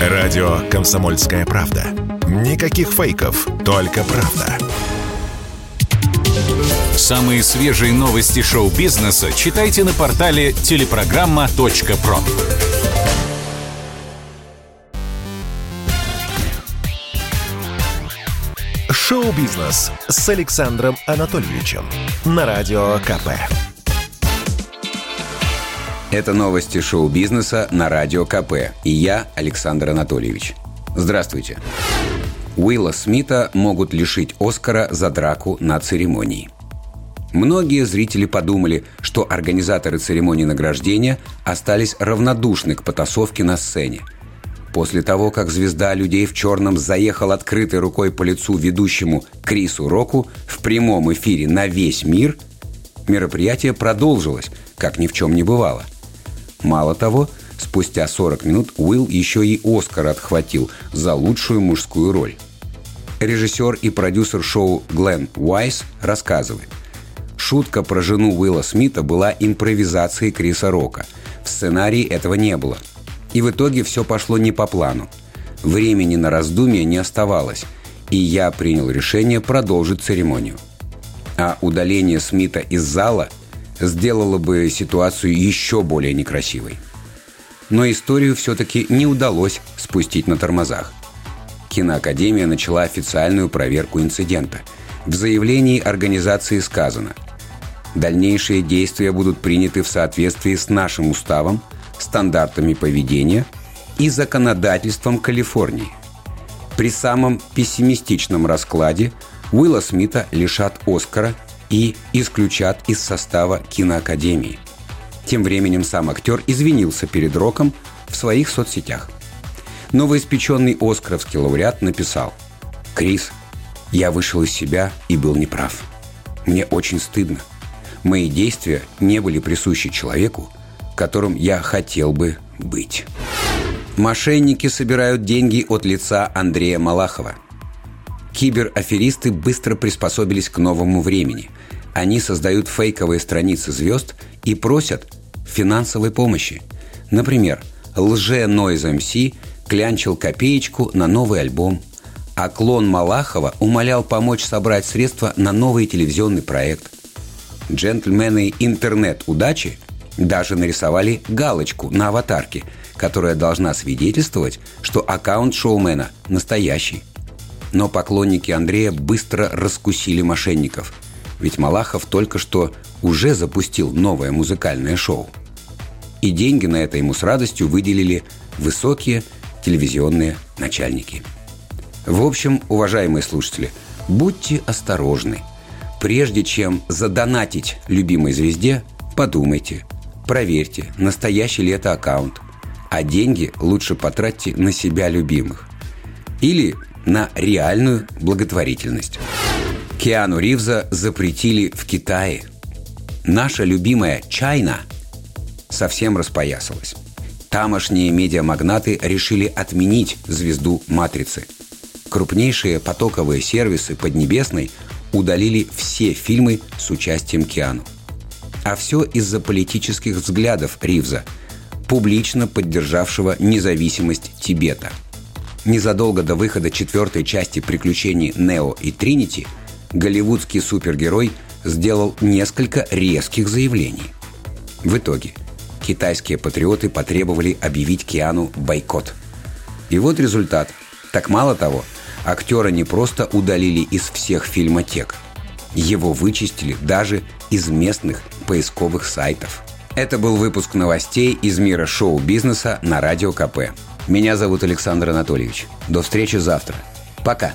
Радио «Комсомольская правда». Никаких фейков, только правда. Самые свежие новости шоу-бизнеса читайте на портале телепрограмма.про. Шоу-бизнес с Александром Анатольевичем на Радио КП. Это новости шоу-бизнеса на Радио КП. И я, Александр Анатольевич. Здравствуйте. Уилла Смита могут лишить Оскара за драку на церемонии. Многие зрители подумали, что организаторы церемонии награждения остались равнодушны к потасовке на сцене. После того, как звезда людей в черном заехал открытой рукой по лицу ведущему Крису Року в прямом эфире на весь мир, мероприятие продолжилось, как ни в чем не бывало. Мало того, спустя 40 минут Уилл еще и Оскар отхватил за лучшую мужскую роль. Режиссер и продюсер шоу Глен Уайс рассказывает. Шутка про жену Уилла Смита была импровизацией Криса Рока. В сценарии этого не было. И в итоге все пошло не по плану. Времени на раздумье не оставалось, и я принял решение продолжить церемонию. А удаление Смита из зала – сделало бы ситуацию еще более некрасивой. Но историю все-таки не удалось спустить на тормозах. Киноакадемия начала официальную проверку инцидента. В заявлении организации сказано «Дальнейшие действия будут приняты в соответствии с нашим уставом, стандартами поведения и законодательством Калифорнии. При самом пессимистичном раскладе Уилла Смита лишат Оскара и исключат из состава киноакадемии. Тем временем сам актер извинился перед Роком в своих соцсетях. Новоиспеченный оскаровский лауреат написал «Крис, я вышел из себя и был неправ. Мне очень стыдно. Мои действия не были присущи человеку, которым я хотел бы быть». Мошенники собирают деньги от лица Андрея Малахова – Кибераферисты быстро приспособились к новому времени. Они создают фейковые страницы звезд и просят финансовой помощи. Например, лже Noise MC клянчил копеечку на новый альбом, а клон Малахова умолял помочь собрать средства на новый телевизионный проект. Джентльмены интернет-удачи даже нарисовали галочку на аватарке, которая должна свидетельствовать, что аккаунт шоумена настоящий. Но поклонники Андрея быстро раскусили мошенников. Ведь Малахов только что уже запустил новое музыкальное шоу. И деньги на это ему с радостью выделили высокие телевизионные начальники. В общем, уважаемые слушатели, будьте осторожны. Прежде чем задонатить любимой звезде, подумайте, проверьте, настоящий ли это аккаунт. А деньги лучше потратьте на себя любимых. Или на реальную благотворительность. Киану Ривза запретили в Китае. Наша любимая Чайна совсем распоясалась. Тамошние медиамагнаты решили отменить звезду «Матрицы». Крупнейшие потоковые сервисы Поднебесной удалили все фильмы с участием Киану. А все из-за политических взглядов Ривза, публично поддержавшего независимость Тибета – Незадолго до выхода четвертой части приключений Нео и Тринити голливудский супергерой сделал несколько резких заявлений. В итоге китайские патриоты потребовали объявить Киану бойкот. И вот результат. Так мало того, актера не просто удалили из всех фильмотек. Его вычистили даже из местных поисковых сайтов. Это был выпуск новостей из мира шоу-бизнеса на Радио КП. Меня зовут Александр Анатольевич. До встречи завтра. Пока.